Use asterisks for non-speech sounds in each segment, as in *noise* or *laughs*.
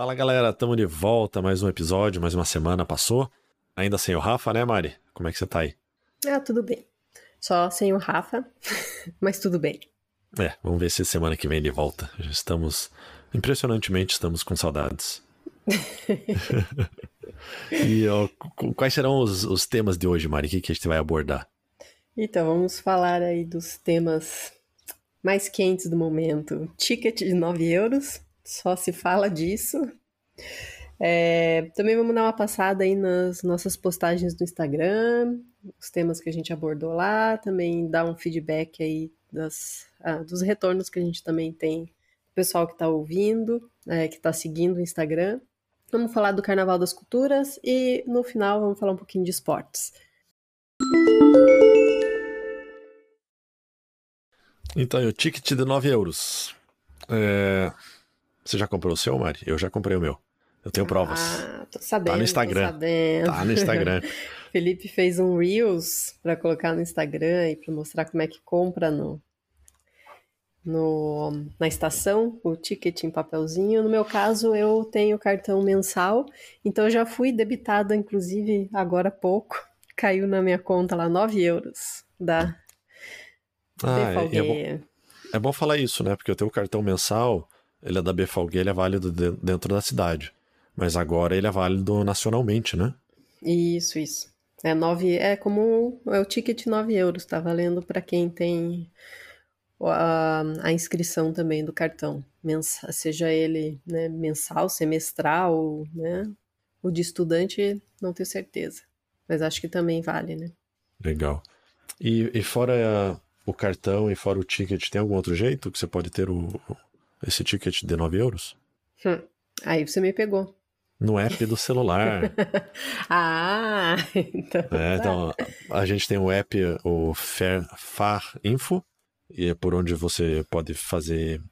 Fala galera, estamos de volta, mais um episódio, mais uma semana passou. Ainda sem o Rafa, né, Mari? Como é que você tá aí? Ah, tudo bem. Só sem o Rafa, *laughs* mas tudo bem. É, vamos ver se semana que vem ele volta. Já estamos, impressionantemente, estamos com saudades. *laughs* e ó, quais serão os, os, temas de hoje, Mari? O que, que a gente vai abordar? Então, vamos falar aí dos temas mais quentes do momento. Ticket de 9 euros, só se fala disso. É, também vamos dar uma passada aí nas nossas postagens do Instagram, os temas que a gente abordou lá, também dar um feedback aí das, ah, dos retornos que a gente também tem do pessoal que está ouvindo, é, que está seguindo o Instagram. Vamos falar do Carnaval das Culturas e no final vamos falar um pouquinho de esportes. Então, o ticket de 9 euros. É... Você já comprou o seu, Mari? Eu já comprei o meu. Eu tenho provas. Ah, tô sabendo. Tá no Instagram. Tá no Instagram. Felipe fez um Reels para colocar no Instagram e para mostrar como é que compra no, no, na estação, o ticket em papelzinho. No meu caso, eu tenho cartão mensal, então eu já fui debitada, inclusive, agora há pouco. *laughs* Caiu na minha conta lá 9 euros da ah, é, é, bom, é bom falar isso, né? Porque eu tenho o cartão mensal, ele é da BFG, ele é válido de, dentro da cidade. Mas agora ele é válido nacionalmente, né? Isso, isso. É, nove, é como é o ticket 9 euros, tá valendo para quem tem a, a, inscrição também do cartão, mensal, seja ele né, mensal, semestral, né? O de estudante, não tenho certeza. Mas acho que também vale, né? Legal. E, e fora o cartão e fora o ticket, tem algum outro jeito que você pode ter o, esse ticket de 9 euros? Hum, aí você me pegou. No app do celular. *laughs* ah, *laughs* então. É, então, a gente tem o app, o Fair, Far Info, e é por onde você pode fazer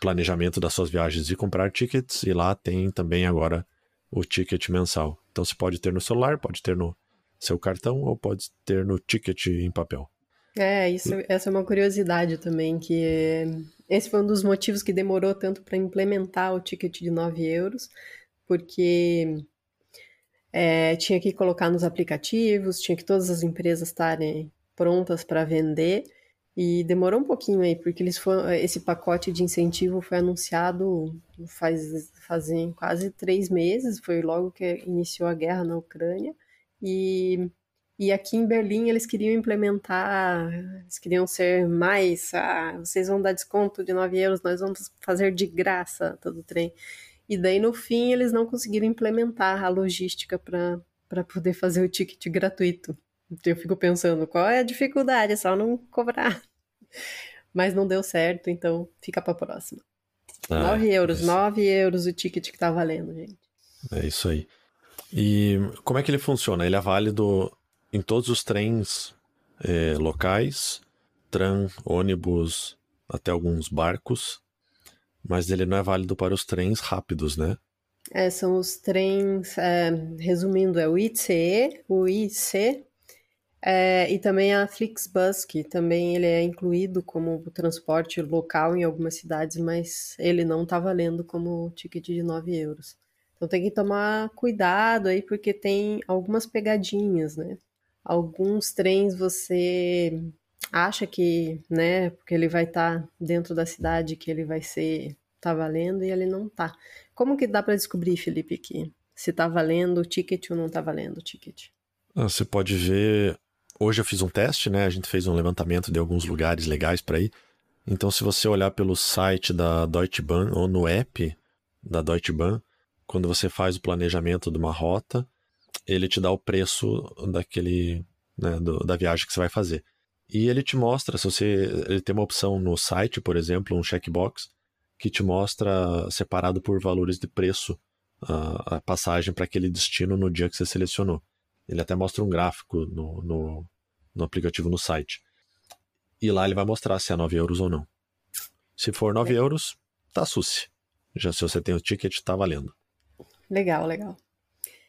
planejamento das suas viagens e comprar tickets, e lá tem também agora o ticket mensal. Então você pode ter no celular, pode ter no seu cartão ou pode ter no ticket em papel. É, isso, essa é uma curiosidade também, que esse foi um dos motivos que demorou tanto para implementar o ticket de 9 euros, porque é, tinha que colocar nos aplicativos, tinha que todas as empresas estarem prontas para vender, e demorou um pouquinho aí, porque eles foram, esse pacote de incentivo foi anunciado faz fazem quase três meses, foi logo que iniciou a guerra na Ucrânia, e e aqui em Berlim eles queriam implementar, eles queriam ser mais, ah, vocês vão dar desconto de 9 euros, nós vamos fazer de graça todo o trem. E daí no fim eles não conseguiram implementar a logística para poder fazer o ticket gratuito. Então eu fico pensando, qual é a dificuldade? É só não cobrar. Mas não deu certo, então fica para a próxima. Ah, 9 euros, isso. 9 euros o ticket que tá valendo, gente. É isso aí. E como é que ele funciona? Ele é válido em todos os trens é, locais, tram, ônibus, até alguns barcos, mas ele não é válido para os trens rápidos, né? É, são os trens, é, resumindo, é o ICE, o IC é, e também a Flixbus, que também ele é incluído como transporte local em algumas cidades, mas ele não está valendo como ticket de 9 euros. Então tem que tomar cuidado aí, porque tem algumas pegadinhas, né? Alguns trens você acha que, né, porque ele vai estar tá dentro da cidade, que ele vai ser tá valendo e ele não tá. Como que dá para descobrir, Felipe, que se tá valendo o ticket ou não tá valendo o ticket? Ah, você pode ver. Hoje eu fiz um teste, né? A gente fez um levantamento de alguns lugares legais para ir. Então, se você olhar pelo site da Deutsche Bahn ou no app da Deutsche Bahn, quando você faz o planejamento de uma rota, ele te dá o preço daquele, né, do, da viagem que você vai fazer. E ele te mostra, se você, ele tem uma opção no site, por exemplo, um checkbox, que te mostra separado por valores de preço a, a passagem para aquele destino no dia que você selecionou. Ele até mostra um gráfico no, no, no aplicativo no site. E lá ele vai mostrar se é 9 euros ou não. Se for 9 é. euros, tá suci. Já se você tem o ticket, tá valendo. Legal, legal.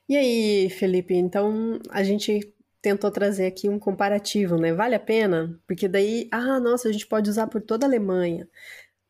E aí, Felipe, então a gente tentou trazer aqui um comparativo, né? Vale a pena? Porque daí, ah, nossa, a gente pode usar por toda a Alemanha.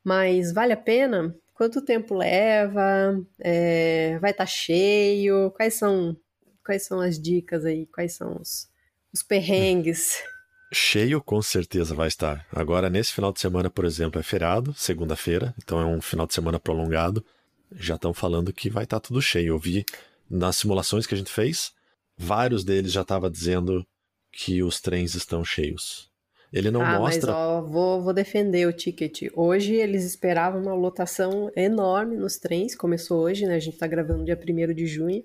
Mas vale a pena? quanto tempo leva, é, vai estar tá cheio, quais são, quais são as dicas aí, quais são os, os perrengues. *laughs* Cheio com certeza vai estar. Agora, nesse final de semana, por exemplo, é feriado, segunda-feira, então é um final de semana prolongado. Já estão falando que vai estar tudo cheio. Eu vi nas simulações que a gente fez, vários deles já estavam dizendo que os trens estão cheios. Ele não ah, mostra. Mas, ó, vou, vou defender o ticket. Hoje eles esperavam uma lotação enorme nos trens. Começou hoje, né? A gente tá gravando dia 1 de junho.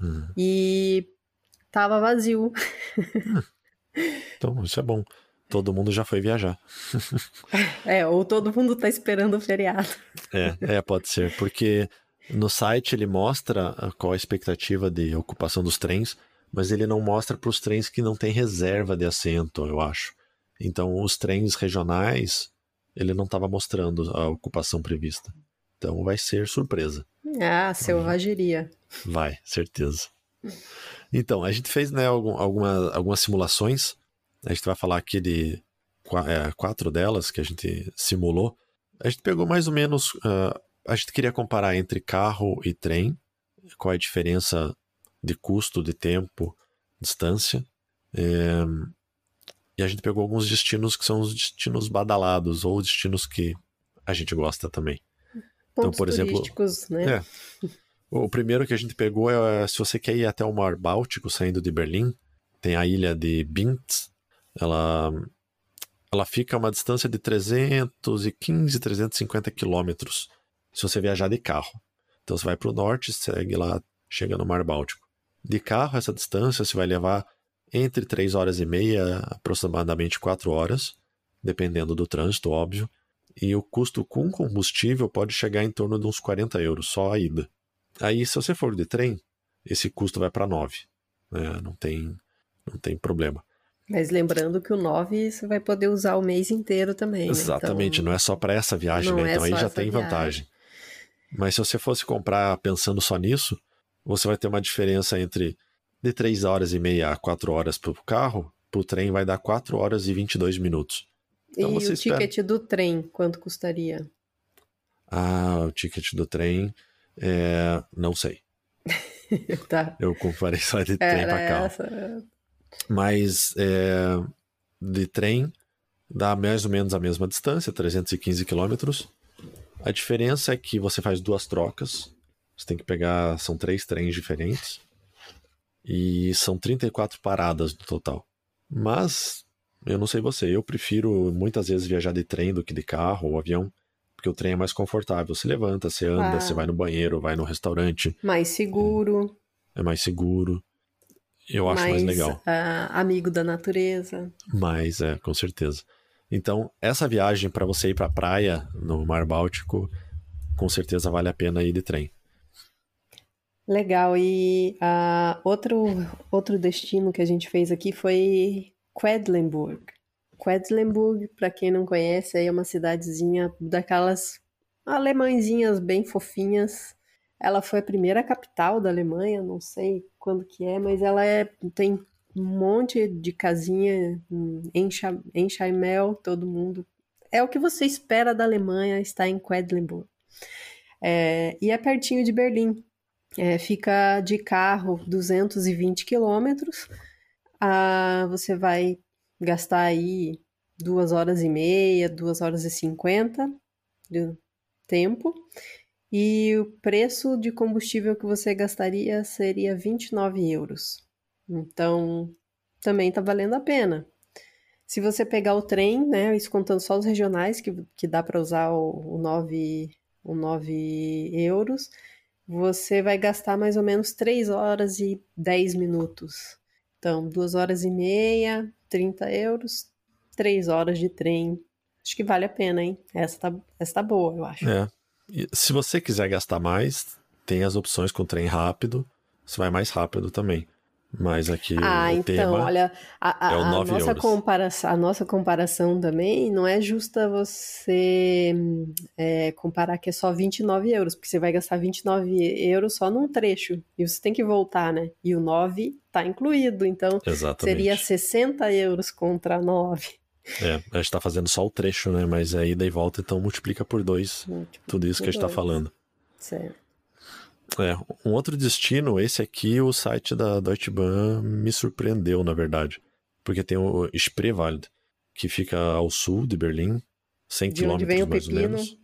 Hum. E tava vazio. Hum. Então, isso é bom. Todo mundo já foi viajar. *laughs* é, ou todo mundo tá esperando o feriado. é, é, pode ser. Porque no site ele mostra qual a expectativa de ocupação dos trens, mas ele não mostra para os trens que não tem reserva de assento, eu acho. Então, os trens regionais, ele não estava mostrando a ocupação prevista. Então, vai ser surpresa. Ah, selvageria. Vai, certeza. Então, a gente fez né, alguma, algumas simulações. A gente vai falar aqui de é, quatro delas que a gente simulou. A gente pegou mais ou menos. Uh, a gente queria comparar entre carro e trem, qual é a diferença de custo, de tempo, distância. É, e a gente pegou alguns destinos que são os destinos badalados, ou destinos que a gente gosta também. Pontos então, por exemplo. Né? É, o primeiro que a gente pegou é se você quer ir até o Mar Báltico, saindo de Berlim, tem a ilha de Bintz. Ela, ela fica a uma distância de 315, 350 quilômetros se você viajar de carro. Então você vai para o norte, segue lá, chega no Mar Báltico. De carro, essa distância você vai levar entre 3 horas e meia, aproximadamente 4 horas, dependendo do trânsito, óbvio. E o custo com combustível pode chegar em torno de uns 40 euros, só a ida. Aí, se você for de trem, esse custo vai para 9. Né? Não, tem, não tem problema. Mas lembrando que o 9 você vai poder usar o mês inteiro também. Né? Exatamente, então, não é só para essa viagem, né? É então aí já tem viagem. vantagem. Mas se você fosse comprar pensando só nisso, você vai ter uma diferença entre de 3 horas e meia a 4 horas para o carro, para o trem vai dar 4 horas e 22 minutos. Então, e o espera... ticket do trem, quanto custaria? Ah, o ticket do trem, é... não sei. *laughs* tá. Eu comparei só de trem para carro. Essa... Mas é... de trem dá mais ou menos a mesma distância, 315 quilômetros. A diferença é que você faz duas trocas. Você tem que pegar, são três trens diferentes. E são 34 paradas no total. Mas, eu não sei você, eu prefiro muitas vezes viajar de trem do que de carro ou avião, porque o trem é mais confortável. Você levanta, você anda, ah. você vai no banheiro, vai no restaurante. Mais seguro. É, é mais seguro. Eu acho mais, mais legal. Uh, amigo da natureza. Mais, é, com certeza. Então, essa viagem para você ir para a praia no Mar Báltico, com certeza vale a pena ir de trem. Legal. E uh, outro, outro destino que a gente fez aqui foi Quedlinburg. Quedlinburg, para quem não conhece, é uma cidadezinha daquelas alemãezinhas bem fofinhas. Ela foi a primeira capital da Alemanha, não sei quando que é, mas ela é, tem um monte de casinha em, em Chaimel, todo mundo. É o que você espera da Alemanha estar em Quedlinburg. É, e é pertinho de Berlim. É, fica de carro 220 quilômetros. Ah, você vai gastar aí duas horas e meia, duas horas e cinquenta de tempo. E o preço de combustível que você gastaria seria 29 euros. Então, também está valendo a pena. Se você pegar o trem, né, isso contando só os regionais, que, que dá para usar o, o, 9, o 9 euros, você vai gastar mais ou menos 3 horas e 10 minutos. Então, 2 horas e meia, 30 euros, 3 horas de trem. Acho que vale a pena, hein? Essa tá, essa tá boa, eu acho. É. Se você quiser gastar mais, tem as opções com trem rápido. Você vai mais rápido também. Mas aqui ah, o então, tema olha, a, a, é o 9 a nossa comparação, a nossa comparação também não é justa você é, comparar que é só 29 euros, porque você vai gastar 29 euros só num trecho, e você tem que voltar, né? E o 9 tá incluído, então Exatamente. seria 60 euros contra 9. É, a gente está fazendo só o trecho, né? Mas é ida e volta, então multiplica por dois multiplica tudo isso que a gente está falando. Certo. É, um outro destino, esse aqui, o site da Deutsche Bahn me surpreendeu, na verdade. Porque tem o Spreewald, que fica ao sul de Berlim, 100 de quilômetros mais pepino. ou menos.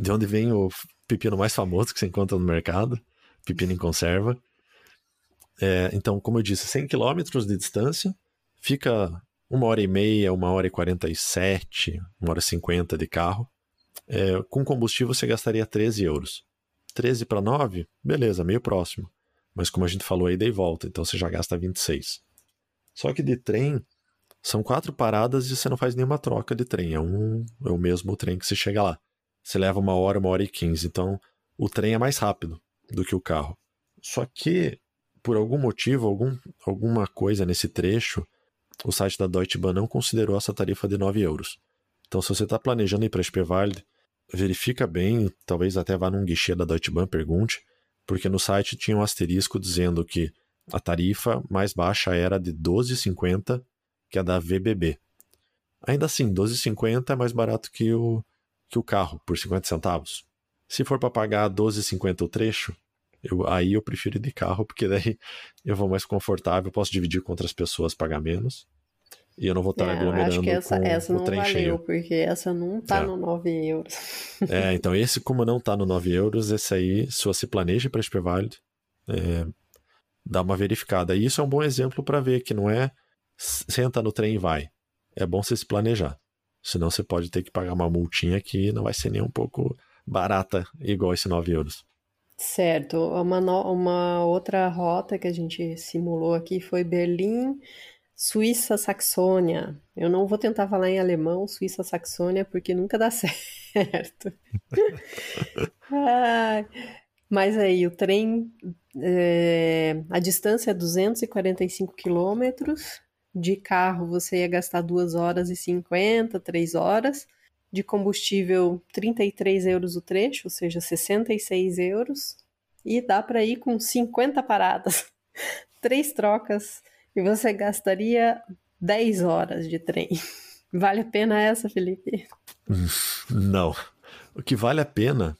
De onde vem o pepino mais famoso que você encontra no mercado, pepino em conserva. É, então, como eu disse, 100 quilômetros de distância, fica uma hora e meia, uma hora e quarenta e sete, uma hora e cinquenta de carro. É, com combustível você gastaria 13 euros. 13 para 9, beleza, meio próximo. Mas como a gente falou aí, dei volta, então você já gasta 26. Só que de trem, são quatro paradas e você não faz nenhuma troca de trem. É, um, é o mesmo trem que você chega lá. Você leva uma hora, uma hora e quinze. Então, o trem é mais rápido do que o carro. Só que, por algum motivo, algum, alguma coisa nesse trecho, o site da Deutsche Bahn não considerou essa tarifa de 9 euros. Então, se você está planejando ir para Spreewald, verifica bem, talvez até vá num guichê da Deutsche Bahn, pergunte, porque no site tinha um asterisco dizendo que a tarifa mais baixa era de 12,50, que é da VBB. Ainda assim, 12,50 é mais barato que o, que o carro, por 50 centavos. Se for para pagar 12,50 o trecho, eu, aí eu prefiro ir de carro, porque daí eu vou mais confortável, posso dividir com outras pessoas, pagar menos. E eu não vou estar É, eu aglomerando acho que essa, com essa o não trem valeu, cheio. porque essa não tá É. no 9 euros. É, *laughs* então esse, como não tá no 9 euros, esse aí, se você planeja para Spreewald, é, dá uma verificada. E isso é um bom exemplo para ver que não é senta no trem e vai. É bom você se planejar. Senão você pode ter que pagar uma multinha que não vai ser nem um pouco barata, igual esse 9 euros. Certo. Uma, no- uma outra rota que a gente simulou aqui foi Berlim, Suíça, Saxônia. Eu não vou tentar falar em alemão, Suíça, Saxônia, porque nunca dá *laughs* certo. Ai, mas aí, o trem, é, a distância é 245 quilômetros. De carro, você ia gastar 2 horas e 50, 3 horas. De combustível, 33 euros o trecho, ou seja, 66 euros. E dá para ir com 50 paradas, *laughs* três trocas, e você gastaria 10 horas de trem. *laughs* Vale a pena essa, Felipe? *laughs* Não. O que vale a pena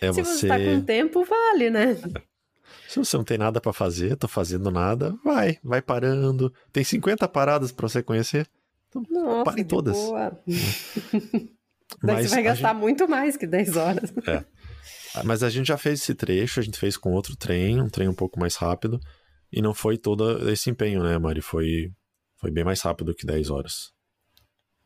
é Se você. você está com tempo, vale, né? *laughs* Se você não tem nada para fazer, tô fazendo nada, vai, vai parando. Tem 50 paradas para você conhecer. Então, Nossa, pare todas. boa. Daí Mas você vai gastar muito mais que 10 horas. Ah, Mas a gente já fez esse trecho, a gente fez com outro trem, um trem um pouco mais rápido, e não foi todo esse empenho, né, Mari? Foi, foi bem mais rápido que 10 horas.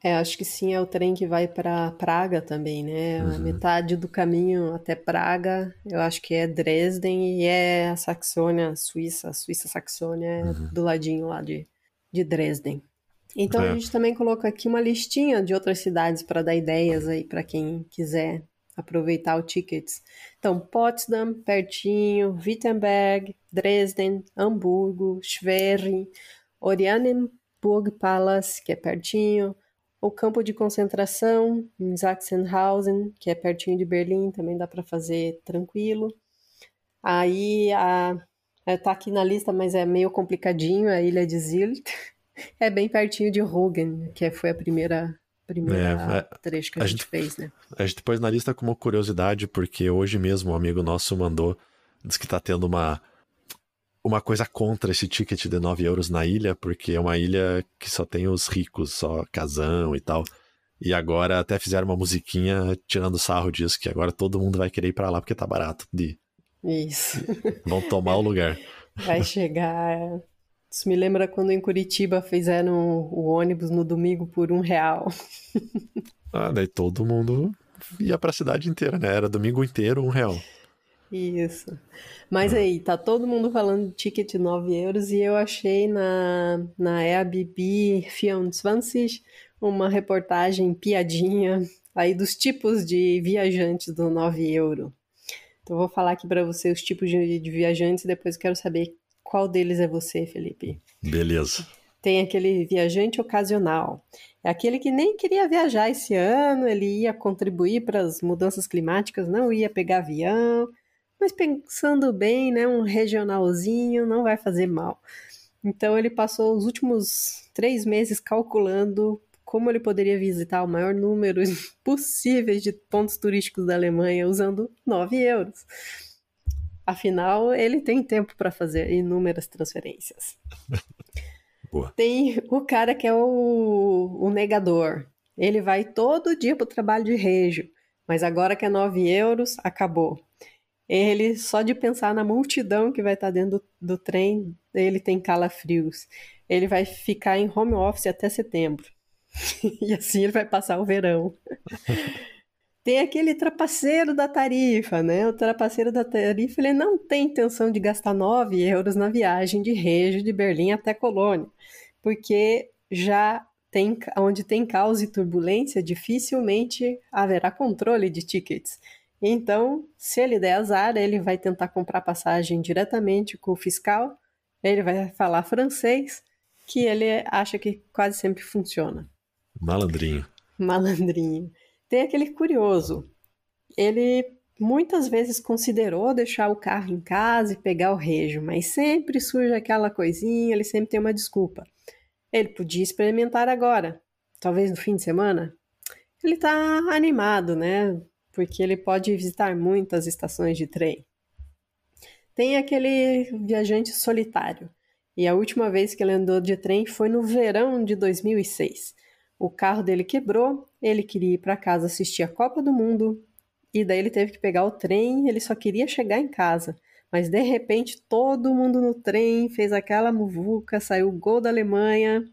É, acho que sim, é o trem que vai para Praga também, né? Uhum. A metade do caminho até Praga, eu acho que é Dresden e é a Saxônia, a Suíça, a Suíça Saxônia é do ladinho lá de, de Dresden. Então É. a gente também colocou aqui uma listinha de outras cidades para dar ideias aí para quem quiser aproveitar o tickets. Então, Potsdam, pertinho, Wittenberg, Dresden, Hamburgo, Schwerin, Oranienburg Palace, que é pertinho, o campo de concentração em Sachsenhausen, que é pertinho de Berlim, também dá para fazer tranquilo. Aí a tá aqui na lista, mas é meio complicadinho, a ilha de Zilt. *laughs* É bem pertinho de Rügen, que foi a primeira primeira É, trecho que a, a gente, gente- fez, né? A gente pôs na lista como curiosidade, porque hoje mesmo um amigo nosso mandou, diz que tá tendo uma, uma coisa contra esse ticket de 9 euros na ilha, porque é uma ilha que só tem os ricos, só casão e tal. E agora até fizeram uma musiquinha tirando sarro disso, que agora todo mundo vai querer ir pra lá porque tá barato de Isso. vão tomar o lugar. Vai chegar. Isso me lembra quando em Curitiba fizeram o ônibus no domingo por um real. *laughs* Ah, daí todo mundo ia pra cidade inteira, né? Era domingo inteiro, um real. Isso. Mas aí, tá todo mundo falando de ticket de 9 euros e eu achei na, na Airbnb 24 uma reportagem piadinha aí dos tipos de viajantes do 9 euro. Então eu vou falar aqui para você os tipos de, de viajantes e depois eu quero saber qual deles é você, Felipe. Beleza. Tem aquele viajante ocasional. É aquele que nem queria viajar esse ano, ele ia contribuir para as mudanças climáticas, não ia pegar avião, mas pensando bem, né, um regionalzinho não vai fazer mal. Então ele passou os últimos três meses calculando como ele poderia visitar o maior número *laughs* possível de pontos turísticos da Alemanha usando 9 euros. Afinal, ele tem tempo para fazer inúmeras transferências. *laughs* Boa. Tem o cara que é o, o negador. Ele vai todo dia para o trabalho de rejo, mas agora que é 9 euros, acabou. Ele, só de pensar na multidão que vai estar dentro do, do trem, ele tem calafrios. Ele vai ficar em home office até setembro. *laughs* e assim ele vai passar o verão. *laughs* tem aquele trapaceiro da tarifa, né? O trapaceiro da tarifa ele não tem intenção de gastar 9 euros na viagem de Rejo de Berlim até Colônia, porque já tem onde tem caos e turbulência, dificilmente haverá controle de tickets. Então, se ele der azar, ele vai tentar comprar passagem diretamente com o fiscal, ele vai falar francês, que ele acha que quase sempre funciona. Malandrinho. Malandrinho. Tem aquele curioso. Ele muitas vezes considerou deixar o carro em casa e pegar o rejo, mas sempre surge aquela coisinha, ele sempre tem uma desculpa. Ele podia experimentar agora, talvez no fim de semana. Ele está animado, né? Porque ele pode visitar muitas estações de trem. Tem aquele viajante solitário. E a última vez que ele andou de trem foi no verão de 2006. O carro dele quebrou, ele queria ir para casa assistir a Copa do Mundo, e daí ele teve que pegar o trem, ele só queria chegar em casa. Mas de repente todo mundo no trem fez aquela muvuca, saiu o gol da Alemanha,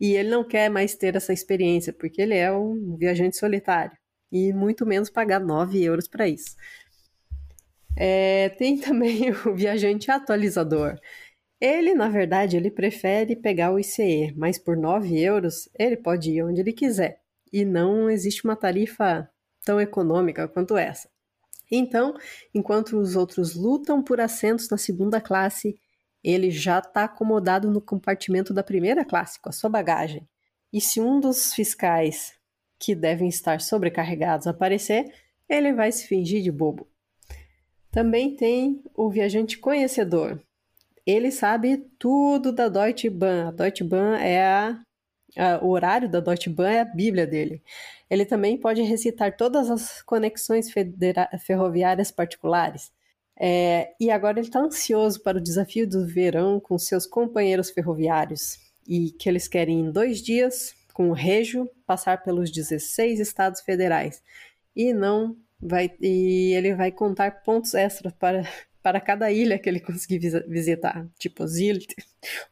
e ele não quer mais ter essa experiência, porque ele é um viajante solitário, e muito menos pagar 9 euros para isso. É, tem *laughs* também o viajante atualizador. Ele, na verdade, ele prefere pegar o ICE, mas por 9 euros ele pode ir onde ele quiser. E não existe uma tarifa tão econômica quanto essa. Então, enquanto os outros lutam por assentos na segunda classe, ele já está acomodado no compartimento da primeira classe, com a sua bagagem. E se um dos fiscais que devem estar sobrecarregados aparecer, ele vai se fingir de bobo. Também tem o viajante conhecedor, ele sabe tudo da Deutsche Bahn. A Deutsche Bahn é a, a, o horário da Deutsche Bahn é a bíblia dele. Ele também pode recitar todas as conexões ferroviárias particulares. É, e agora ele está ansioso para o desafio do verão com seus companheiros ferroviários e que eles querem em dois dias, com o Rejo, passar pelos 16 estados federais. E não vai e ele vai contar pontos extras para para cada ilha que ele conseguir visitar, tipo Zilt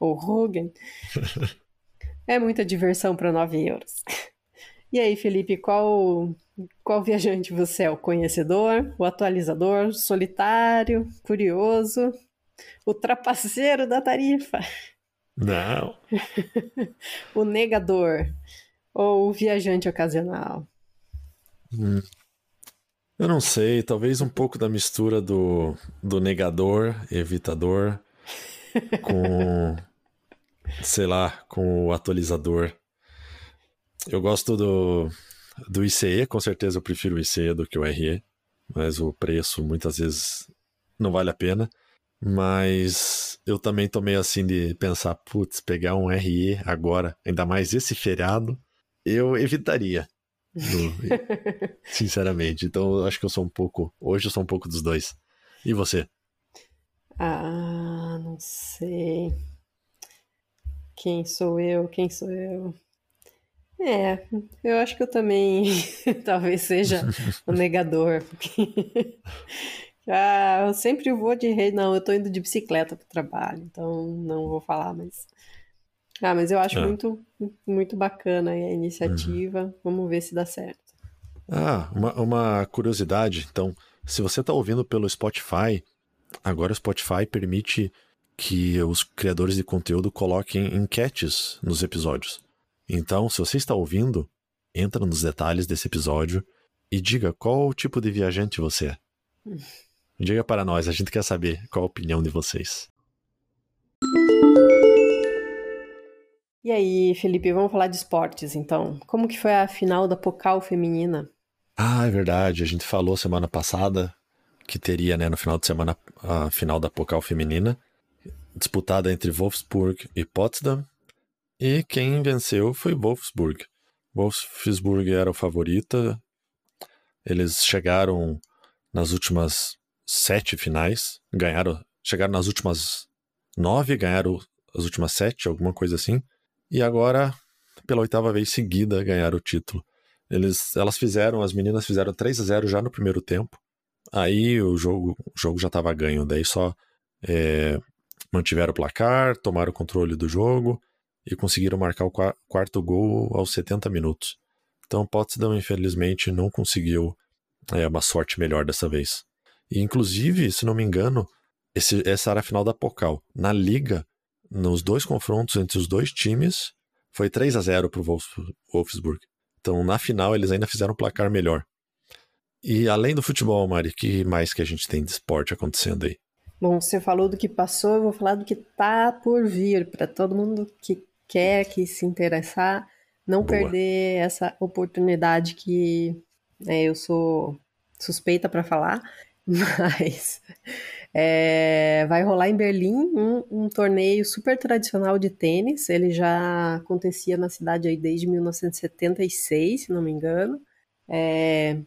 ou Rügen. *laughs* é muita diversão para 9 euros. E aí, Felipe, qual, qual viajante você é? O conhecedor, o atualizador, solitário, curioso, o trapaceiro da tarifa? Não. *laughs* o negador ou o viajante ocasional? Hum, eu não sei, talvez um pouco da mistura do, do negador, evitador, com, sei lá, com o atualizador. Eu gosto do, do ICE, com certeza eu prefiro o ICE do que o RE, mas o preço muitas vezes não vale a pena. Mas eu também tomei assim de pensar, putz, pegar um RE agora, ainda mais esse feriado, eu evitaria. *laughs* sinceramente. Então eu acho que eu sou um pouco. Hoje eu sou um pouco dos dois. E você? Ah, não sei. Quem sou eu? Quem sou eu? É, eu acho que eu também *laughs* talvez seja o *laughs* negador. ah, eu sempre vou de rei. Não, eu tô indo de bicicleta pro trabalho, então não vou falar, mas ah, mas eu acho ah. muito, muito bacana a iniciativa. Uhum. Vamos ver se dá certo. Ah, uma, uma curiosidade. Então, se você está ouvindo pelo Spotify, agora o Spotify permite que os criadores de conteúdo coloquem enquetes nos episódios. Então, se você está ouvindo, entra nos detalhes desse episódio e diga qual tipo de viajante você é. *laughs* Diga para nós, a gente quer saber qual a opinião de vocês. E aí, Felipe, vamos falar de esportes, então. Como que foi a final da Pocal feminina? Ah, é verdade. A gente falou semana passada que teria, né, no final de semana, a final da Pocal feminina, disputada entre Wolfsburg e Potsdam. E quem venceu foi Wolfsburg. Wolfsburg era o favorita. Eles chegaram nas últimas sete finais, ganharam, chegaram nas últimas nove, ganharam as últimas sete, alguma coisa assim. E agora, pela oitava vez seguida, ganharam o título. Eles, elas fizeram, as meninas fizeram 3 a 0 já no primeiro tempo. Aí o jogo, o jogo já estava ganho. Daí só é, mantiveram o placar, tomaram o controle do jogo e conseguiram marcar o quarto gol aos 70 minutos. Então Potsdam, infelizmente, não conseguiu é, uma sorte melhor dessa vez. E, inclusive, se não me engano, esse, essa era a final da Pokal. Na Liga, nos dois confrontos entre os dois times, foi 3 a 0 para o Wolfsburg. Então, na final, eles ainda fizeram um placar melhor. E além do futebol, Mari, que mais que a gente tem de esporte acontecendo aí? Bom, você falou do que passou, eu vou falar do que tá por vir, para todo mundo que quer, que se interessar, não Boa. perder essa oportunidade que né, eu sou suspeita para falar, *laughs* mas é, vai rolar em Berlim um, um, torneio super tradicional de tênis. Ele já acontecia na cidade aí desde 1976, se não me engano. É,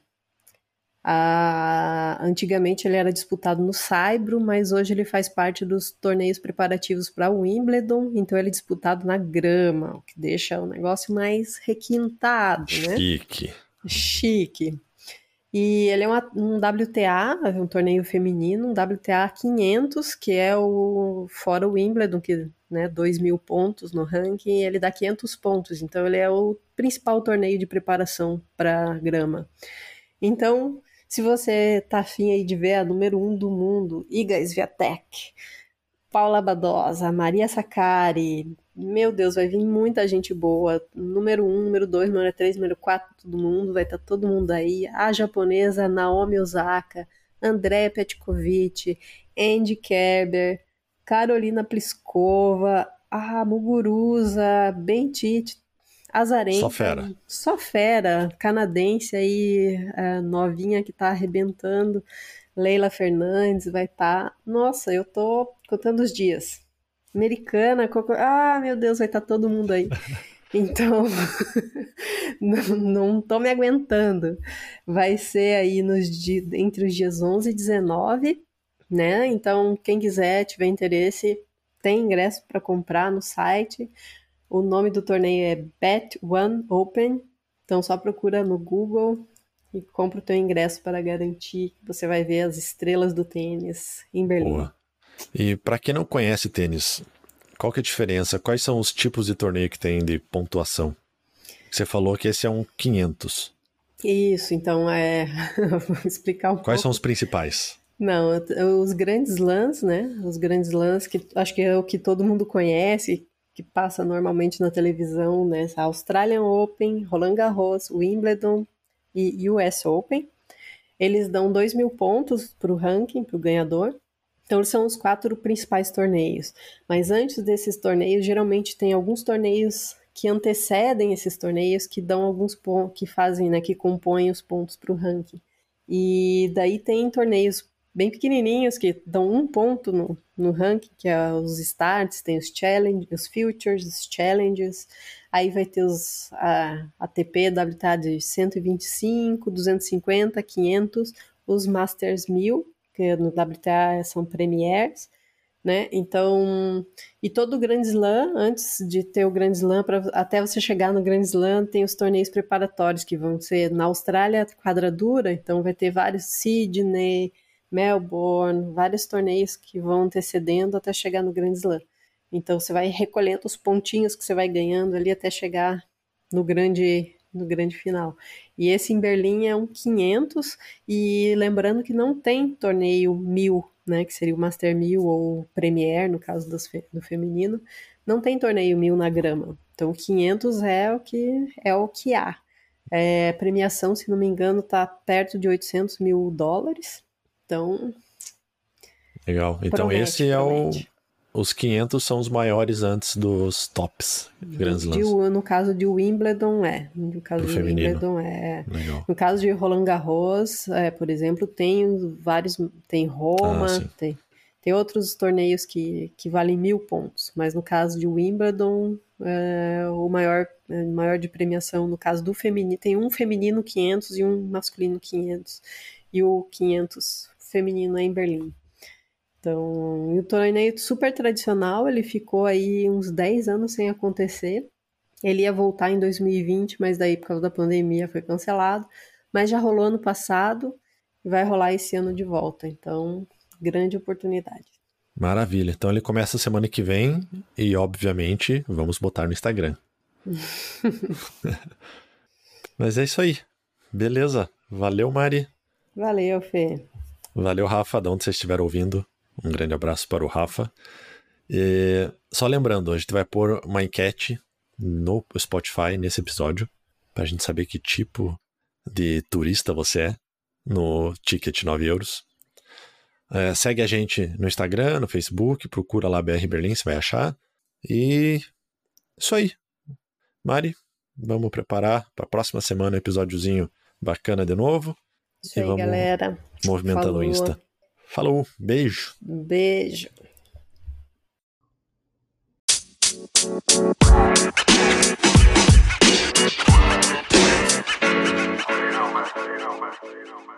a, antigamente ele era disputado no Saibro, mas hoje ele faz parte dos torneios preparativos para o Wimbledon, então ele é disputado na grama, o que deixa o negócio mais requintado, né? Chique. Chique. E ele é uma, um WTA, um torneio feminino, um WTA 500, que é o fora o Wimbledon, que né, 2 mil pontos no ranking, ele dá 500 pontos. Então ele é o principal torneio de preparação para grama. Então, se você tá afim aí de ver a número 1 um do mundo, Iga Swiatek, Paula Badosa, Maria Sakari, meu Deus, vai vir muita gente boa. Número 1, um, número 2, número 3, número 4, todo mundo, vai estar tá todo mundo aí. A japonesa Naomi Osaka, André Petkovic, Andy Kerber, Carolina Pliskova, a Muguruza, Bentite, Azarenka. Só fera. Só fera, canadense aí, novinha que tá arrebentando. Leila Fernandes vai estar. Tá... Nossa, eu tô contando os dias americana, ah, meu Deus, vai estar tá todo mundo aí. *laughs* Então, *laughs* não, não tô me aguentando. Vai ser aí nos entre os dias 11 e 19, né? Então, quem quiser, tiver interesse, tem ingresso para comprar no site. O nome do torneio é Bet One Open. Então, só procura no Google e compra o teu ingresso para garantir que você vai ver as estrelas do tênis em Berlim. Boa. E para quem não conhece tênis, qual que é a diferença? Quais são os tipos de torneio que tem de pontuação? Você falou que esse é um 500. Isso, então é. *laughs* Vou explicar um Quais pouco. são os principais? Não, os grandes lãs, né? Os grandes lãs que acho que é o que todo mundo conhece, que passa normalmente na televisão, né? A Australian Open, Roland Garros, Wimbledon e US Open. Eles dão 2 mil pontos para o ranking, para o ganhador. Então, são os quatro principais torneios. Mas antes desses torneios, geralmente tem alguns torneios que antecedem esses torneios, que dão alguns pontos, que fazem, né, que compõem os pontos para o ranking. E daí tem torneios bem pequenininhos que dão um ponto no, no ranking, que é os starts, tem os challenges, os futures, os challenges. Aí vai ter os a, ATP, WTA de 125, 250, 500, os Masters 1000 que no WTA são premiers, né? Então, e todo o Grand Slam, antes de ter o Grand Slam, pra, até você chegar no Grand Slam, tem os torneios preparatórios que vão ser na Austrália quadradura, então vai ter vários Sydney, Melbourne, vários torneios que vão antecedendo até chegar no Grand Slam. Então você vai recolhendo os pontinhos que você vai ganhando ali até chegar no grande no grande final. E esse em Berlim é um 500, e lembrando que não tem torneio 1000, né, que seria o Master 1000 ou Premier, no caso do, do feminino, não tem torneio 1000 na grama. Então 500 é o que é o que há. É, premiação, se não me engano, está perto de 800 mil dólares. Então. Legal. Então promete, esse é promete. o os 500 são os maiores antes dos tops Grand Slams. no caso de Wimbledon, é. No caso Do de feminino. Wimbledon, é. Legal. No caso de Roland Garros, é, por exemplo, tem vários... Tem Roma, ah, tem, Tem outros torneios que, que valem mil pontos, mas no caso de Wimbledon, é, o maior, é, maior de premiação, no caso do feminino, tem um feminino 500 e um masculino 500. E o 500 feminino é em Berlim. Então, o torneio super tradicional, ele ficou aí uns 10 anos sem acontecer. Ele ia voltar em 2020, mas daí por causa da pandemia foi cancelado. Mas já rolou ano passado e vai rolar esse ano de volta. Então, grande oportunidade. Maravilha. Então ele começa semana que vem e, obviamente, vamos botar no Instagram. *laughs* Mas é isso aí. Beleza. Valeu, Mari. Valeu, Fê. Valeu, Rafa, de onde vocês estiver ouvindo. Um grande abraço para o Rafa. E só lembrando, a gente vai pôr uma enquete no Spotify nesse episódio, para a gente saber que tipo de turista você é no ticket 9 euros. É, segue a gente no Instagram, no Facebook, procura lá BR Berlim, você vai achar. E isso aí. Mari, vamos preparar para a próxima semana um episódiozinho bacana de novo. Isso aí, galera. Movimentando Falou. o Insta. Falou, beijo. Beijo. You know, man. You know, man. You know, man.